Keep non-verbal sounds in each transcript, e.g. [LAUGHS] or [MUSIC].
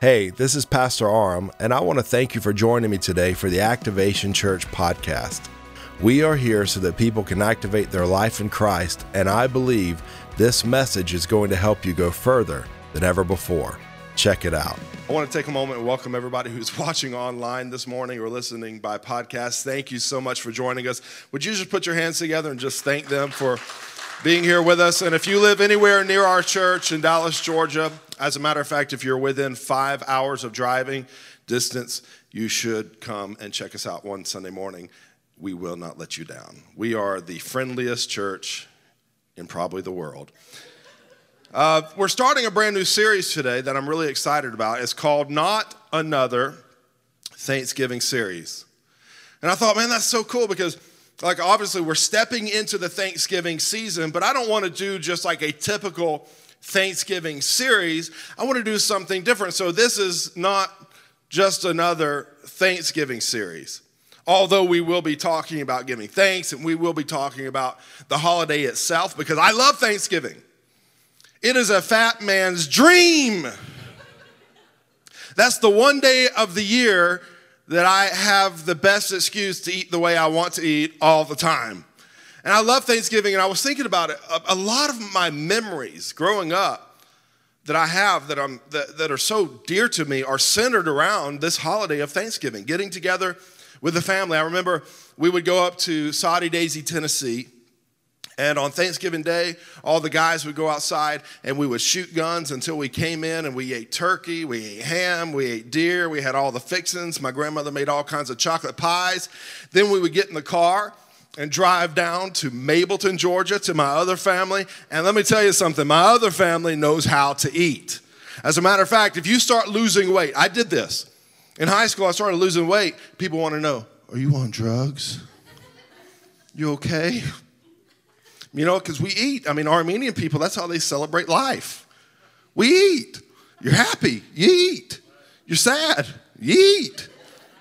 Hey, this is Pastor Aram, and I want to thank you for joining me today for the Activation Church podcast. We are here so that people can activate their life in Christ, and I believe this message is going to help you go further than ever before. Check it out. I want to take a moment and welcome everybody who's [LAUGHS] watching online this morning or listening by podcast. Thank you so much for joining us. Would you just put your hands together and just thank them for being here with us? And if you live anywhere near our church in Dallas, Georgia, as a matter of fact, if you're within five hours of driving distance, you should come and check us out one Sunday morning. We will not let you down. We are the friendliest church in probably the world. Uh, we're starting a brand new series today that I'm really excited about. It's called Not Another Thanksgiving Series. And I thought, man, that's so cool because, like, obviously we're stepping into the Thanksgiving season, but I don't want to do just like a typical Thanksgiving series, I want to do something different. So this is not just another Thanksgiving series. Although we will be talking about giving thanks and we will be talking about the holiday itself because I love Thanksgiving. It is a fat man's dream. That's the one day of the year that I have the best excuse to eat the way I want to eat all the time. And I love Thanksgiving, and I was thinking about it. A, a lot of my memories growing up that I have that, I'm, that, that are so dear to me are centered around this holiday of Thanksgiving, getting together with the family. I remember we would go up to Soddy Daisy, Tennessee. And on Thanksgiving Day, all the guys would go outside and we would shoot guns until we came in and we ate turkey, we ate ham, we ate deer, we had all the fixings. My grandmother made all kinds of chocolate pies. Then we would get in the car and drive down to Mableton, Georgia to my other family. And let me tell you something my other family knows how to eat. As a matter of fact, if you start losing weight, I did this. In high school, I started losing weight. People want to know, are you on drugs? You okay? You know, because we eat. I mean, Armenian people, that's how they celebrate life. We eat. You're happy, you eat. You're sad, you eat.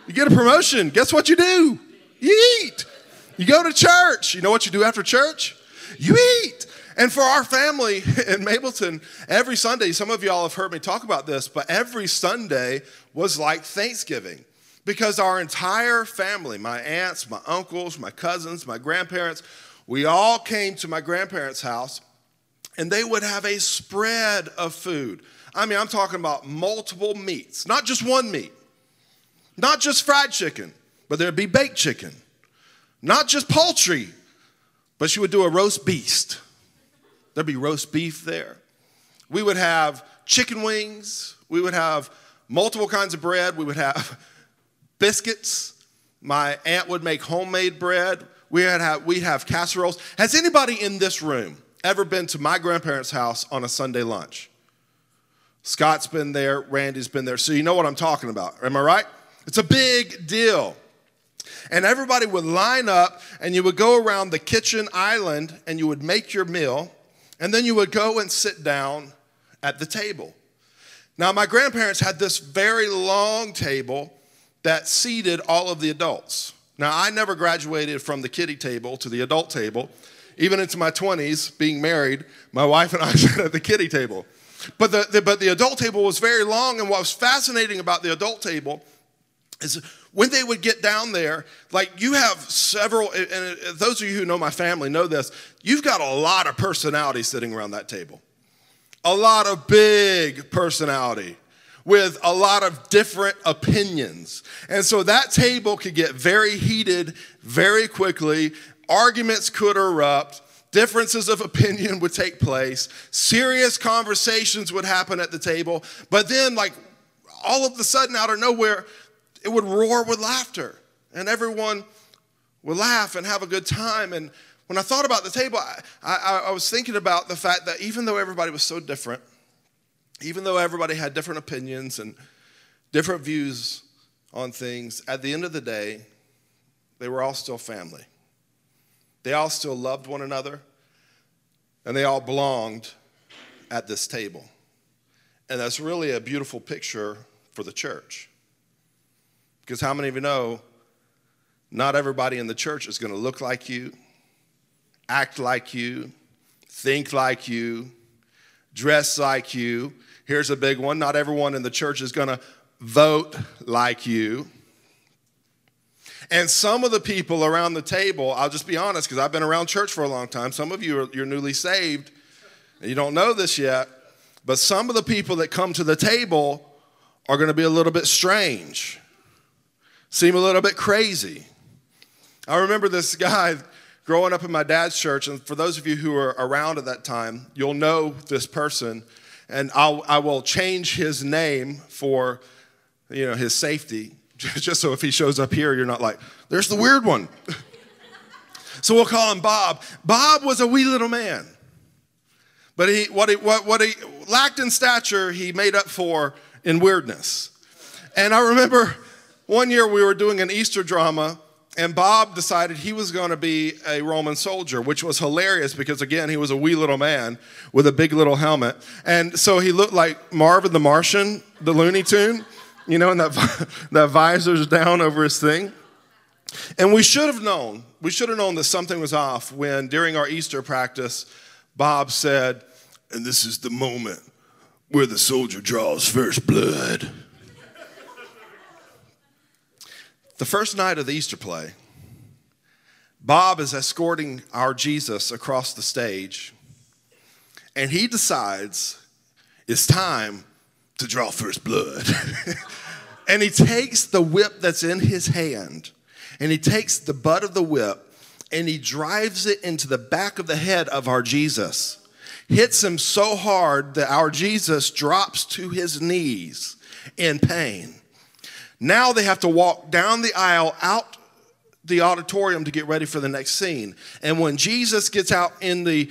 You get a promotion, guess what you do? You eat. You go to church. You know what you do after church? You eat. And for our family [LAUGHS] in Mableton, every Sunday, some of y'all have heard me talk about this, but every Sunday was like Thanksgiving because our entire family, my aunts, my uncles, my cousins, my grandparents, we all came to my grandparents' house and they would have a spread of food. I mean, I'm talking about multiple meats, not just one meat, not just fried chicken, but there'd be baked chicken not just poultry, but she would do a roast beast. There'd be roast beef there. We would have chicken wings. We would have multiple kinds of bread. We would have [LAUGHS] biscuits. My aunt would make homemade bread. We had have, we'd have casseroles. Has anybody in this room ever been to my grandparents' house on a Sunday lunch? Scott's been there, Randy's been there, so you know what I'm talking about. Am I right? It's a big deal and everybody would line up and you would go around the kitchen island and you would make your meal and then you would go and sit down at the table. Now, my grandparents had this very long table that seated all of the adults. Now, I never graduated from the kiddie table to the adult table. Even into my 20s, being married, my wife and I [LAUGHS] sat at the kiddie table. But the, the, but the adult table was very long, and what was fascinating about the adult table is when they would get down there, like you have several, and those of you who know my family know this, you've got a lot of personality sitting around that table. A lot of big personality with a lot of different opinions. And so that table could get very heated very quickly. Arguments could erupt. Differences of opinion would take place. Serious conversations would happen at the table. But then, like, all of a sudden, out of nowhere, it would roar with laughter, and everyone would laugh and have a good time. And when I thought about the table, I, I, I was thinking about the fact that even though everybody was so different, even though everybody had different opinions and different views on things, at the end of the day, they were all still family. They all still loved one another, and they all belonged at this table. And that's really a beautiful picture for the church. Because how many of you know not everybody in the church is going to look like you, act like you, think like you, dress like you. Here's a big one not everyone in the church is going to vote like you. And some of the people around the table, I'll just be honest because I've been around church for a long time. Some of you are you're newly saved. and You don't know this yet, but some of the people that come to the table are going to be a little bit strange, seem a little bit crazy. I remember this [LAUGHS] guy growing up in my dad's church, and for those of you who were around at that time, you'll know this person and I'll, I will change his name for, you know, his safety, [LAUGHS] just so if he shows up here, you're not like, there's the weird one. [LAUGHS] so we'll call him Bob. Bob was a wee little man, but he, what, he, what, what he lacked in stature, he made up for in weirdness. And I remember one year we were doing an Easter drama and Bob decided he was going to be a Roman soldier, which was hilarious because, again, he was a wee little man with a big little helmet. And so he looked like Marvin the Martian, the Looney Tune, you know, and that, [LAUGHS] that visor's down over his thing. And we should have known, we should have known that something was off when during our Easter practice, Bob said, and this is the moment where the soldier draws first blood. The first night of the Easter play, Bob is escorting our Jesus across the stage, and he decides it's time to draw first blood. [LAUGHS] and he takes the whip that's in his hand, and he takes the butt of the whip, and he drives it into the back of the head of our Jesus. Hits him so hard that our Jesus drops to his knees in pain. Now they have to walk down the aisle out the auditorium to get ready for the next scene. And when Jesus gets out in the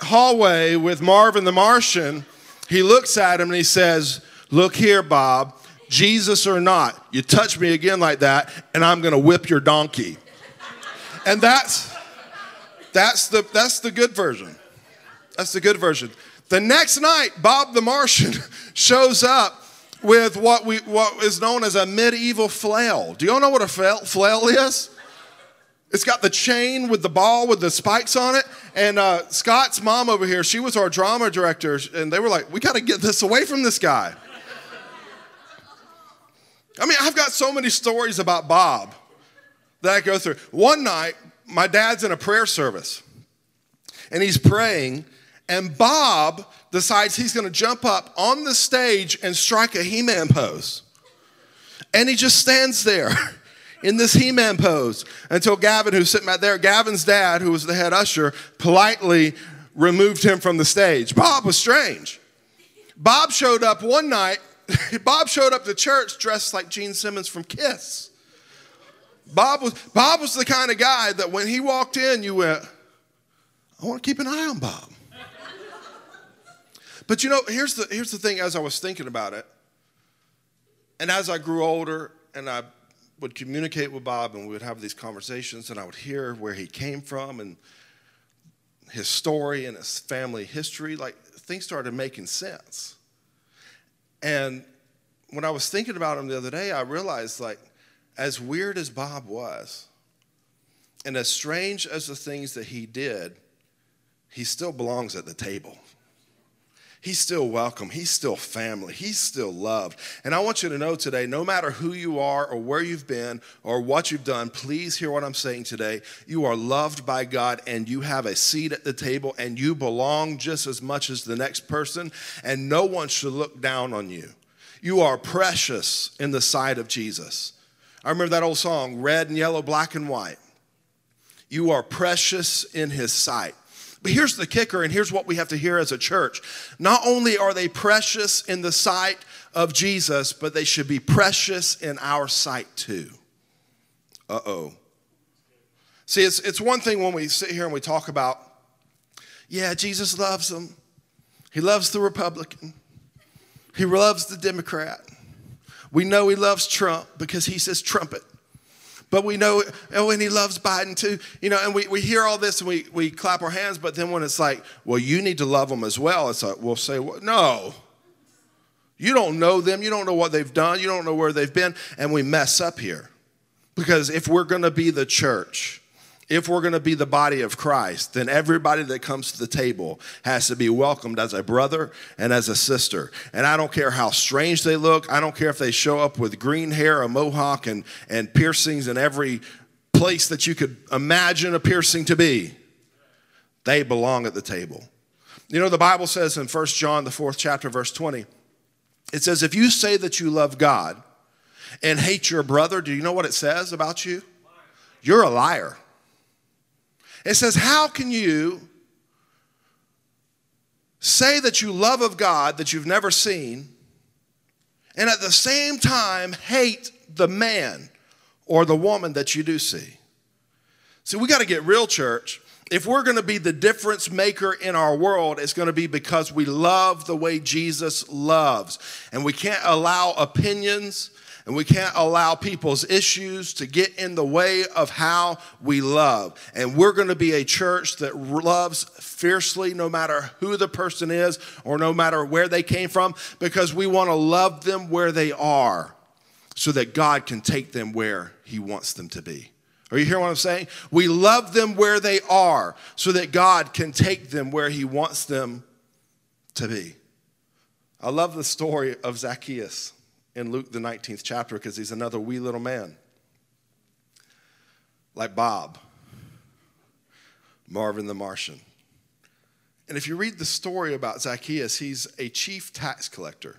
hallway with Marvin the Martian, he looks at him and he says, Look here, Bob, Jesus or not, you touch me again like that, and I'm gonna whip your donkey. and that's that's the that's the good version. That's the good version. The next night, Bob the Martian [LAUGHS] shows up with what, we, what is known as a medieval flail. Do you all know what a flail is? It's got the chain with the ball with the spikes on it. And uh, Scott's mom over here, she was our drama director, and they were like, we got to get this away from this guy. I mean, I've got so many stories about Bob that I go through. One night, my dad's in a prayer service, and he's praying, and Bob decides he's going to jump up on the stage and strike a He Man pose. And he just stands there [LAUGHS] in this He Man pose until Gavin, who's sitting back there, Gavin's dad, who was the head usher, politely removed him from the stage. Bob was strange. Bob showed up one night. [LAUGHS] Bob showed up to church dressed like Gene Simmons from Kiss. Bob was, Bob was the kind of guy that when he walked in, you went, I want to keep an eye on Bob. But you know, here's the, here's the thing as I was thinking about it, and as I grew older and I would communicate with Bob and we would have these conversations and I would hear where he came from and his story and his family history, like things started making sense. And when I was thinking about him the other day, I realized like as weird as Bob was, and as strange as the things that he did, he still belongs at the table. He's still welcome. He's still family. He's still loved. And I want you to know today no matter who you are or where you've been or what you've done, please hear what I'm saying today. You are loved by God and you have a seat at the table and you belong just as much as the next person, and no one should look down on you. You are precious in the sight of Jesus. I remember that old song, red and yellow, black and white. You are precious in his sight. But here's the kicker, and here's what we have to hear as a church. Not only are they precious in the sight of Jesus, but they should be precious in our sight too. Uh oh. See, it's, it's one thing when we sit here and we talk about, yeah, Jesus loves them. He loves the Republican, he loves the Democrat. We know he loves Trump because he says trumpet but we know oh, and he loves Biden too. You know, and we, we hear all this and we, we clap our hands, but then when it's like, well, you need to love them as well, it's like, we'll say, well, no. You don't know them. You don't know what they've done. You don't know where they've been. And we mess up here. Because if we're going to be the church, if we're going to be the body of Christ, then everybody that comes to the table has to be welcomed as a brother and as a sister. And I don't care how strange they look. I don't care if they show up with green hair, a mohawk, and, and piercings in every place that you could imagine a piercing to be. They belong at the table. You know, the Bible says in 1 John, the fourth chapter, verse 20, it says, If you say that you love God and hate your brother, do you know what it says about you? You're a liar. It says, How can you say that you love of God that you've never seen and at the same time hate the man or the woman that you do see? See, we got to get real, church. If we're going to be the difference maker in our world, it's going to be because we love the way Jesus loves. And we can't allow opinions and we can't allow people's issues to get in the way of how we love. And we're going to be a church that loves fiercely no matter who the person is or no matter where they came from because we want to love them where they are so that God can take them where He wants them to be. Are you hearing what I'm saying? We love them where they are so that God can take them where He wants them to be. I love the story of Zacchaeus in Luke, the 19th chapter, because he's another wee little man. Like Bob, Marvin the Martian. And if you read the story about Zacchaeus, he's a chief tax collector.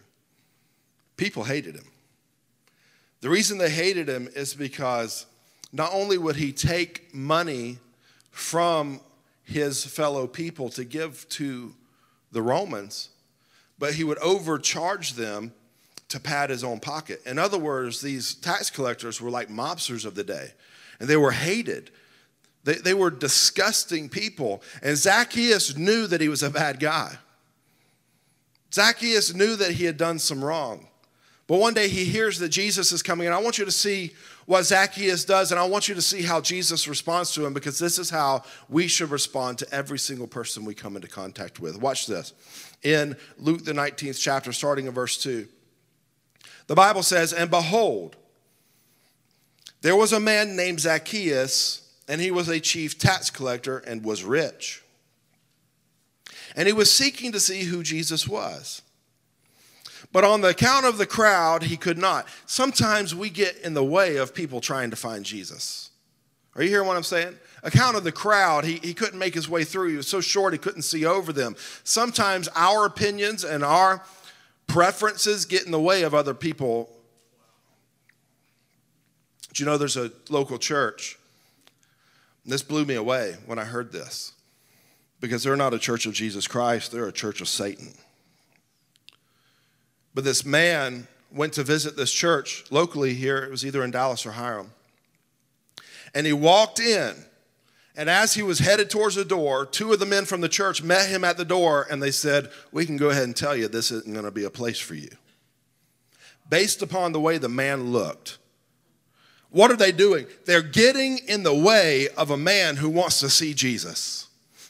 People hated him. The reason they hated him is because not only would he take money from his fellow people to give to the Romans, but he would overcharge them to pad his own pocket. In other words, these tax collectors were like mobsters of the day, and they were hated. They, they were disgusting people. And Zacchaeus knew that he was a bad guy. Zacchaeus knew that he had done some wrong. But one day he hears that Jesus is coming, and I want you to see what Zacchaeus does, and I want you to see how Jesus responds to him because this is how we should respond to every single person we come into contact with. Watch this. In Luke, the 19th chapter, starting in verse 2. The Bible says, And behold, there was a man named Zacchaeus, and he was a chief tax collector and was rich. And he was seeking to see who Jesus was. But on the account of the crowd, he could not. Sometimes we get in the way of people trying to find Jesus. Are you hearing what I'm saying? Account of the crowd, he, he couldn't make his way through. He was so short he couldn't see over them. Sometimes our opinions and our preferences get in the way of other people. Do you know there's a local church? This blew me away when I heard this because they're not a church of Jesus Christ, they're a church of Satan. But this man went to visit this church locally here, it was either in Dallas or Hiram. And he walked in and as he was headed towards the door, two of the men from the church met him at the door and they said, We can go ahead and tell you this isn't going to be a place for you. Based upon the way the man looked. What are they doing? They're getting in the way of a man who wants to see Jesus.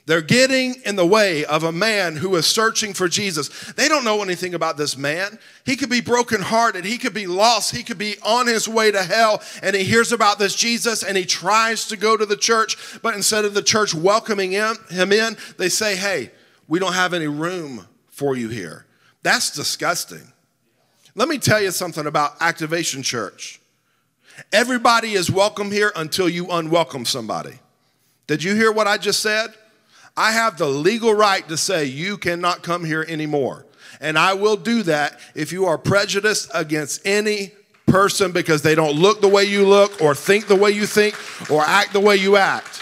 They're getting in the way of a man who is searching for Jesus. They don't know anything about this man. He could be brokenhearted. He could be lost. He could be on his way to hell. And he hears about this Jesus and he tries to go to the church. But instead of the church welcoming him, him in, they say, hey, we don't have any room for you here. That's disgusting. Let me tell you something about Activation Church. Everybody is welcome here until you unwelcome somebody. Did you hear what I just said? I have the legal right to say you cannot come here anymore. And I will do that if you are prejudiced against any person because they don't look the way you look or think the way you think or act the way you act.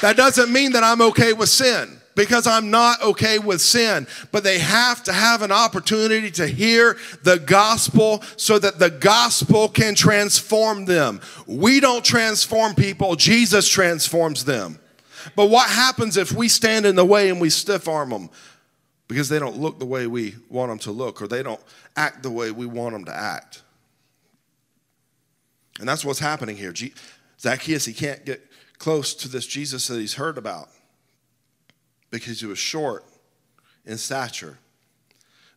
That doesn't mean that I'm okay with sin because I'm not okay with sin. But they have to have an opportunity to hear the gospel so that the gospel can transform them. We don't transform people, Jesus transforms them. But what happens if we stand in the way and we stiff arm them because they don't look the way we want them to look or they don't act the way we want them to act? And that's what's happening here. Zacchaeus, he can't get close to this Jesus that he's heard about because he was short in stature.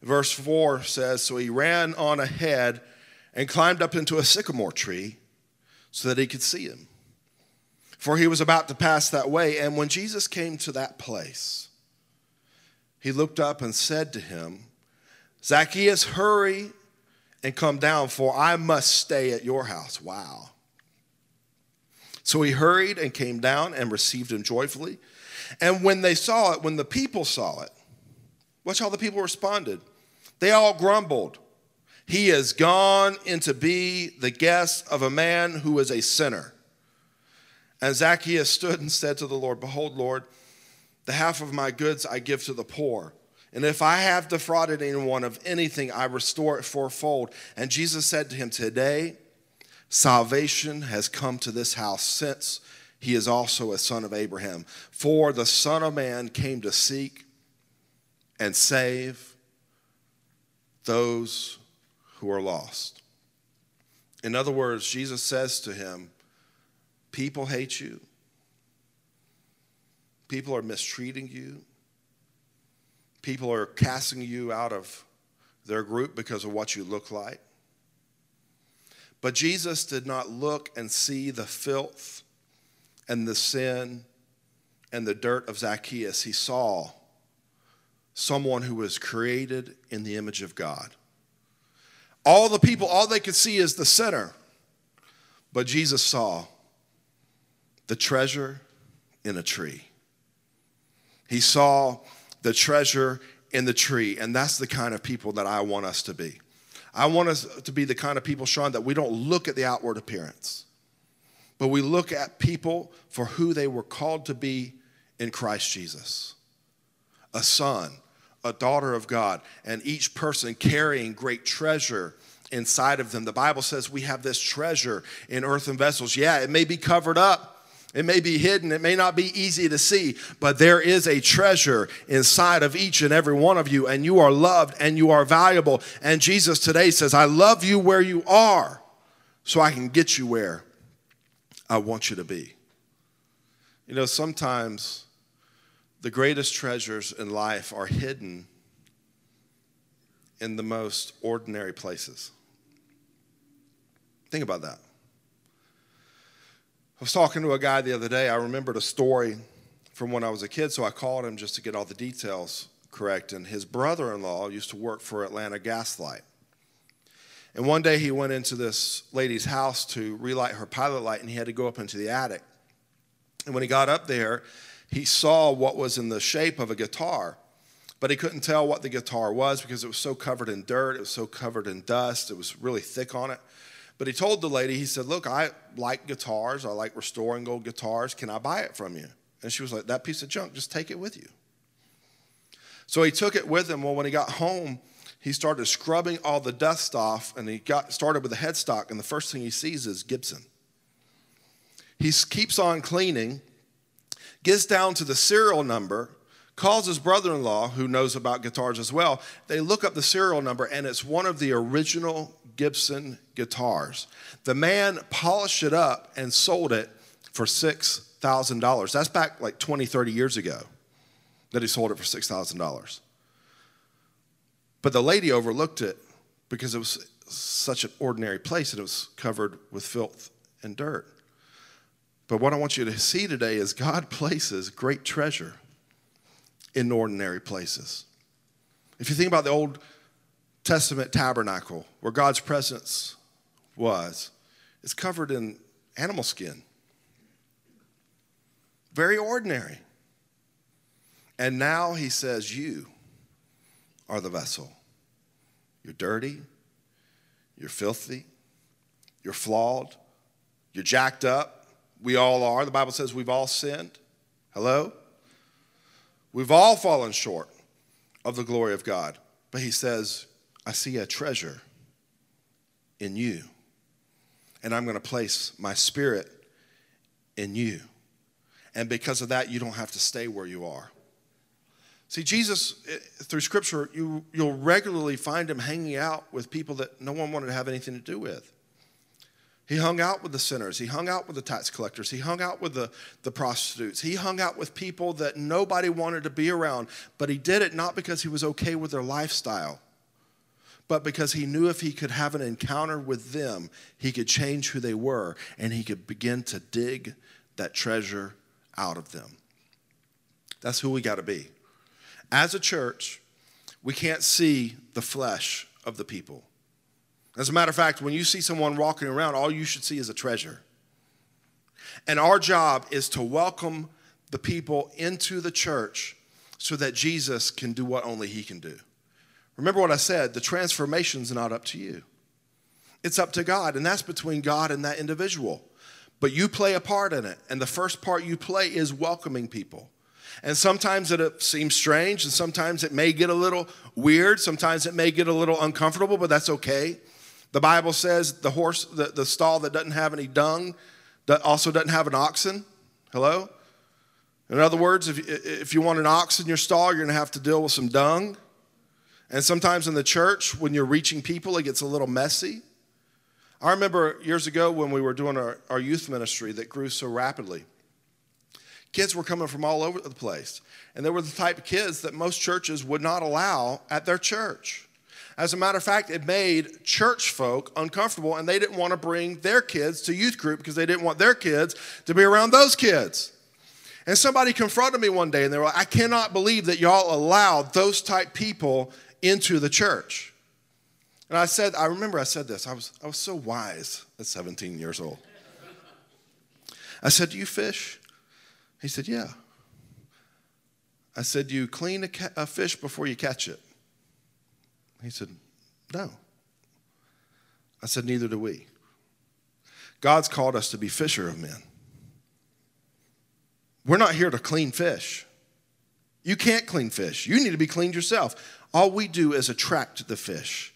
Verse 4 says So he ran on ahead and climbed up into a sycamore tree so that he could see him for he was about to pass that way. And when Jesus came to that place, he looked up and said to him, Zacchaeus, hurry and come down, for I must stay at your house. Wow. So he hurried and came down and received him joyfully. And when they saw it, when the people saw it, watch how the people responded. They all grumbled. He has gone in to be the guest of a man who is a sinner. And Zacchaeus stood and said to the Lord, Behold, Lord, the half of my goods I give to the poor. And if I have defrauded anyone of anything, I restore it fourfold. And Jesus said to him, Today salvation has come to this house, since he is also a son of Abraham. For the Son of Man came to seek and save those who are lost. In other words, Jesus says to him, People hate you, people are mistreating you, people are casting you out of their group because of what you look like. But Jesus did not look and see the filth and the sin and the dirt of Zacchaeus. He saw someone who was created in the image of God. All the people, all they could see is the sinner. But Jesus saw the treasure in a tree. He saw the treasure in the tree, and that's the kind of people that I want us to be. I want us to be the kind of people, Sean, that we don't look at the outward appearance, but we look at people for who they were called to be in Christ Jesus a son, a daughter of God, and each person carrying great treasure inside of them. The Bible says we have this treasure in earthen vessels. Yeah, it may be covered up. It may be hidden, it may not be easy to see, but there is a treasure inside of each and every one of you, and you are loved and you are valuable. And Jesus today says, I love you where you are so I can get you where I want you to be. You know, sometimes the greatest treasures in life are hidden in the most ordinary places. Think about that. I was talking to a guy the other day. I remembered a story from when I was a kid, so I called him just to get all the details correct. And his brother in law used to work for Atlanta Gas Light. And one day he went into this lady's house to relight her pilot light, and he had to go up into the attic. And when he got up there, he saw what was in the shape of a guitar, but he couldn't tell what the guitar was because it was so covered in dirt, it was so covered in dust, it was really thick on it. But he told the lady, he said, Look, I like guitars, I like restoring old guitars. Can I buy it from you? And she was like, That piece of junk, just take it with you. So he took it with him. Well, when he got home, he started scrubbing all the dust off and he got started with the headstock. And the first thing he sees is Gibson. He keeps on cleaning gets down to the serial number, calls his brother in law, who knows about guitars as well. They look up the serial number, and it's one of the original Gibson guitars. The man polished it up and sold it for $6,000. That's back like 20, 30 years ago that he sold it for $6,000. But the lady overlooked it because it was such an ordinary place and it was covered with filth and dirt. But what I want you to see today is God [LAUGHS] places great treasure in ordinary places. If you think about the Old Testament tabernacle where God's presence was, it's covered in animal skin. Very ordinary. And now he says, You are the vessel. You're dirty, you're filthy, you're flawed, you're jacked up, we all are. The Bible says we've all sinned. Hello? We've all fallen short of the glory of God. But he says, I see a treasure in you. And I'm going to place my spirit in you. And because of that, you don't have to stay where you are. See, Jesus, eh, through Scripture, you, you'll regularly find him hanging out with people that no one wanted to have anything to do with. He hung out with the sinners. He hung out with the tax collectors. He hung out with the, the prostitutes. He hung out with people that nobody wanted to be around. But he did it not because he was okay with their lifestyle, but because he knew if he could have an encounter with them, he could change who they were and he could begin to dig that treasure out of them. That's who we got to be. As a church, we can't see the flesh of the people. As a matter of fact, when you see someone walking around, all you should see is a treasure. And our job is to welcome the people into the church so that Jesus can do what only he can do. Remember what I said the transformation's not up to you. It's up to God, and that's between God and that individual. But you play a part in it, and the first part you play is welcoming people. And sometimes it uh, seems strange, and sometimes it may get a little weird, sometimes it may get a little uncomfortable, but that's okay. The Bible says the horse, the, the stall that doesn't have any dung, that also doesn't have an oxen. Hello? In other words, if, if you want an ox in your stall, you're going to have to deal with some dung. And sometimes in the church, when you're reaching people, it gets a little messy. I remember years ago when we were doing our, our youth ministry that grew so rapidly. Kids were coming from all over the place. And they were the type of kids that most churches would not allow at their church. As a matter of fact, it made church folk uncomfortable and they didn't want to bring their kids to youth group because they didn't want their kids to be around those kids. And somebody confronted me one day and they were like, I cannot believe that y'all allowed those type people into the church. And I said, I remember I said this. I was, I was so wise at 17 years old. I said, Do you fish? He said, Yeah. I said, Do you clean a, ca- a fish before you catch it? He said, No. I said, Neither do we. God's called us to be fisher of men. We're not here to clean fish. You can't clean fish. You need to be cleaned yourself. All we do is attract the fish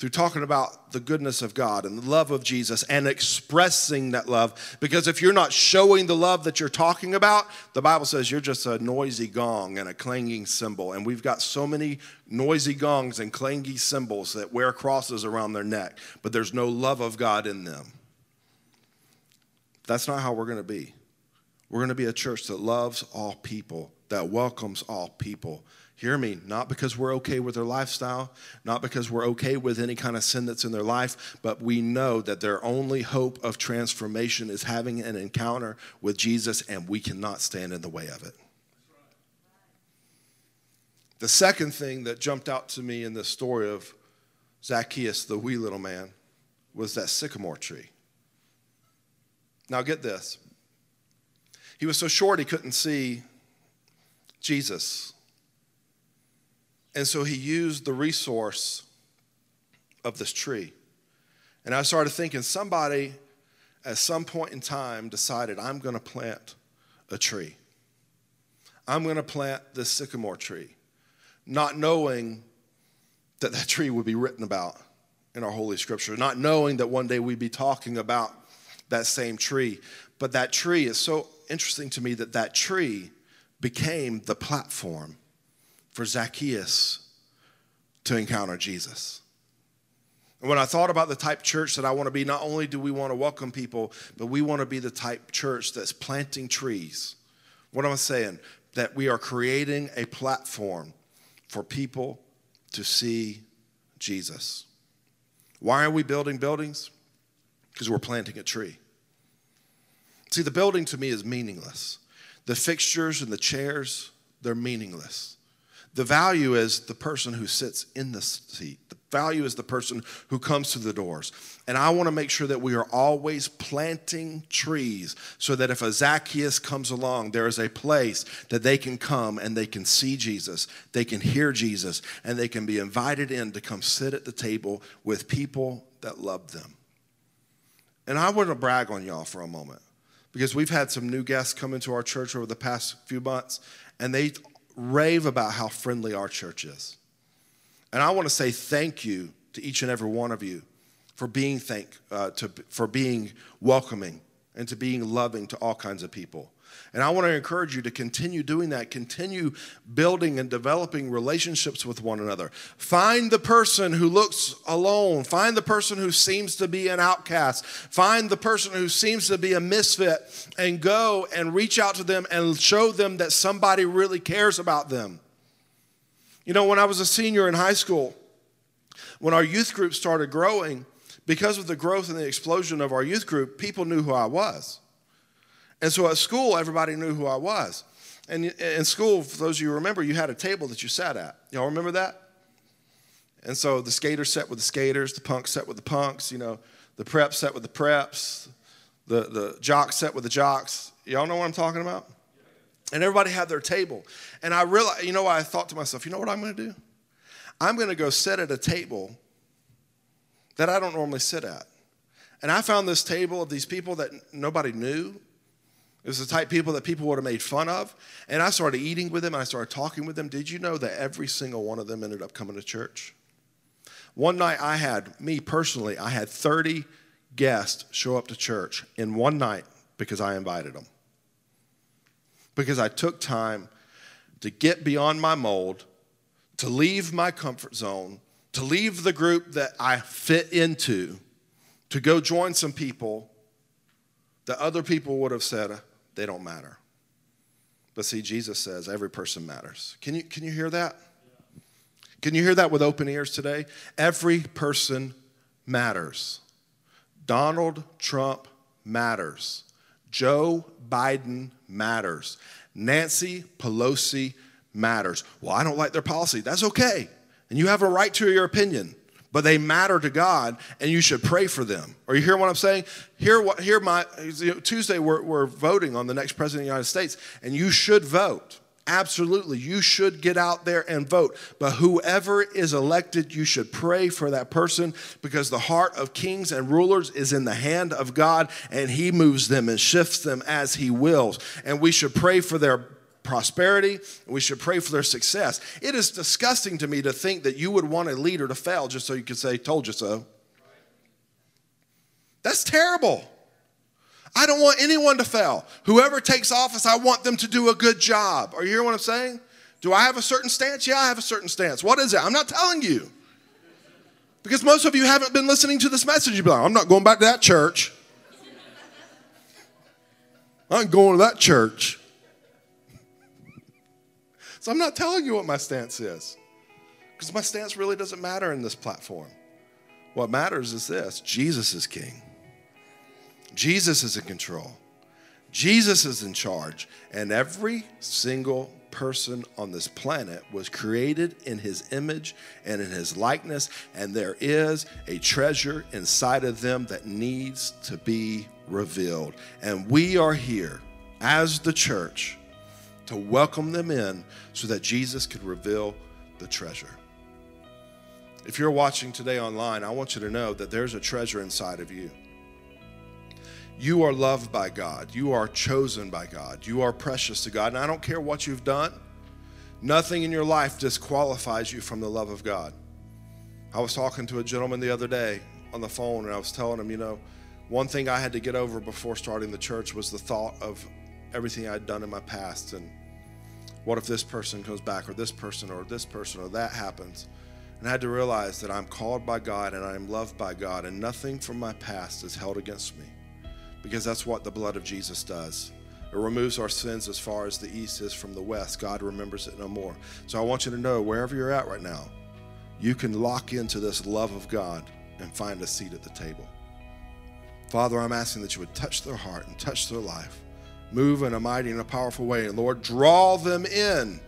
through talking about the goodness of God and the love of Jesus and expressing that love. Because if you're not showing the love that you're talking about, the Bible says you're just a noisy gong and a clanging cymbal. And we've got so many noisy gongs and clangy cymbals that wear crosses around their neck, but there's no love of God in them. That's not how we're going to be. We're going to be a church that loves all people, that welcomes all people, Hear me, not because we're okay with their lifestyle, not because we're okay with any kind of sin that's in their life, but we know that their only hope of transformation is having an encounter with Jesus, and we cannot stand in the way of it. The second thing that jumped out to me in the story of Zacchaeus, the wee little man, was that sycamore tree. Now, get this. He was so short he couldn't see Jesus and so he used the resource of this tree. And I started thinking somebody at some point in time decided, I'm going to plant a tree. I'm going to plant this sycamore tree, not knowing that that tree would be written about in our Holy Scripture, not knowing that one day we'd be talking about that same tree. But that tree is so interesting to me that that tree became the platform for Zacchaeus to encounter Jesus. And when I thought about the type church that I want to be, not only do we want to welcome people, but we want to be the type church that's planting trees. What am I saying? That we are creating a platform for people to see Jesus. Why are we building buildings? Because we're planting a tree. See, the building to me is meaningless. The fixtures and the chairs, they're meaningless. The value is the person who sits in the seat. The value is the person who comes through the doors. And I want to make sure that we are always planting trees so that if a Zacchaeus comes along, there is a place that they can come and they can see Jesus, they can hear Jesus, and they can be invited in to come sit at the table with people that love them. And I want to brag on y'all for a moment because we've had some new guests come into our church over the past few months, and they rave about how friendly our church is. And I want to say thank you to each and every one of you for being thank uh, to, for being welcoming and to being loving to all kinds of people. And I want to encourage you to continue doing that, continue building and developing relationships with one another. Find the person who looks alone, find the person who seems to be an outcast, find the person who seems to be a misfit, and go and reach out to them and show them that somebody really cares about them. You know, when I was a senior in high school, when our youth group started growing, because of the growth and the explosion of our youth group, people knew who I was. And so at school, everybody knew who I was. And in school, for those of you remember, you had a table that you sat at. Y'all remember that? And so the skaters sat with the skaters, the punks sat with the punks, you know, the preps sat with the preps, the, the jocks sat with the jocks. Y'all know what I'm talking about? And everybody had their table. And I realized, you know what? I thought to myself, you know what I'm going to do? I'm going to go sit at a table that I don't normally sit at. And I found this table of these people that nobody knew. It was the type of people that people would have made fun of. And I started eating with them and I started talking with them. Did you know that every single one of them ended up coming to church? One night I had, me personally, I had 30 guests show up to church in one night because I invited them. Because I took time to get beyond my mold, to leave my comfort zone, to leave the group that I fit into, to go join some people that other people would have said they don't matter. But see, Jesus says every person matters. Can you, can you hear that? Can you hear that with open ears today? Every person matters. Donald Trump matters. Joe Biden matters. Nancy Pelosi matters. Well, I don't like their policy. That's okay. And you have a right to your opinion, but they matter to God and you should pray for them. Are you hearing what I'm saying? Here, what, here my, Tuesday we're, we're voting on the next president of the United States and you should vote. Absolutely. You should get out there and vote. But whoever is elected, you should pray for that person because the heart of kings and rulers is in the hand of God and he moves them and shifts them as he wills. And we should pray for their prosperity we should pray for their success. It is disgusting to me to think that you would want a leader to fail just so you can say, Told you so. That's terrible. I don't want anyone to fail. Whoever takes office, I want them to do a good job. Are you hearing what I'm saying? Do I have a certain stance? Yeah, I have a certain stance. What is it? I'm not telling you. Because most of you haven't been listening to this message. You'd be like, I'm not going back to that church. I'm going to that church. I'm not telling you what my stance is. Because my stance really doesn't matter in this platform. What matters is this Jesus is king. Jesus is in control. Jesus is in charge. And every single person on this planet was created in his image and in his likeness. And there is a treasure inside of them that needs to be revealed. And we are here as the church to welcome them in so that Jesus could reveal the treasure. If you're watching today online, I want you to know that there's a treasure inside of you. You are loved by God. You are chosen by God. You are precious to God. And I don't care what you've done, nothing in your life disqualifies you from the love of God. I was talking to a gentleman the other day on the phone, and I was telling him, you know, one thing I had to get over before starting the church was the thought of everything I'd done in my past. And what if this person comes back, or this person, or this person, or that happens? And I had to realize that I'm called by God and I am loved by God, and nothing from my past is held against me because that's what the blood of Jesus does. It removes our sins as far as the east is from the west. God remembers it no more. So I want you to know wherever you're at right now, you can lock into this love of God and find a seat at the table. Father, I'm asking that you would touch their heart and touch their life. Move in a mighty and a powerful way. And Lord, draw them in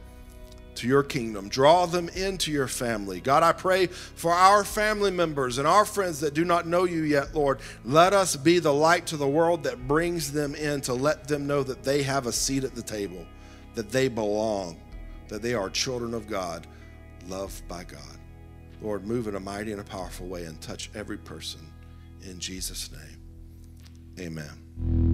to your kingdom. Draw them into your family. God, I pray for our family members and our friends that do not know you yet, Lord. Let us be the light to the world that brings them in to let them know that they have a seat at the table, that they belong, that they are children of God, loved by God. Lord, move in a mighty and a powerful way and touch every person. In Jesus' name, amen.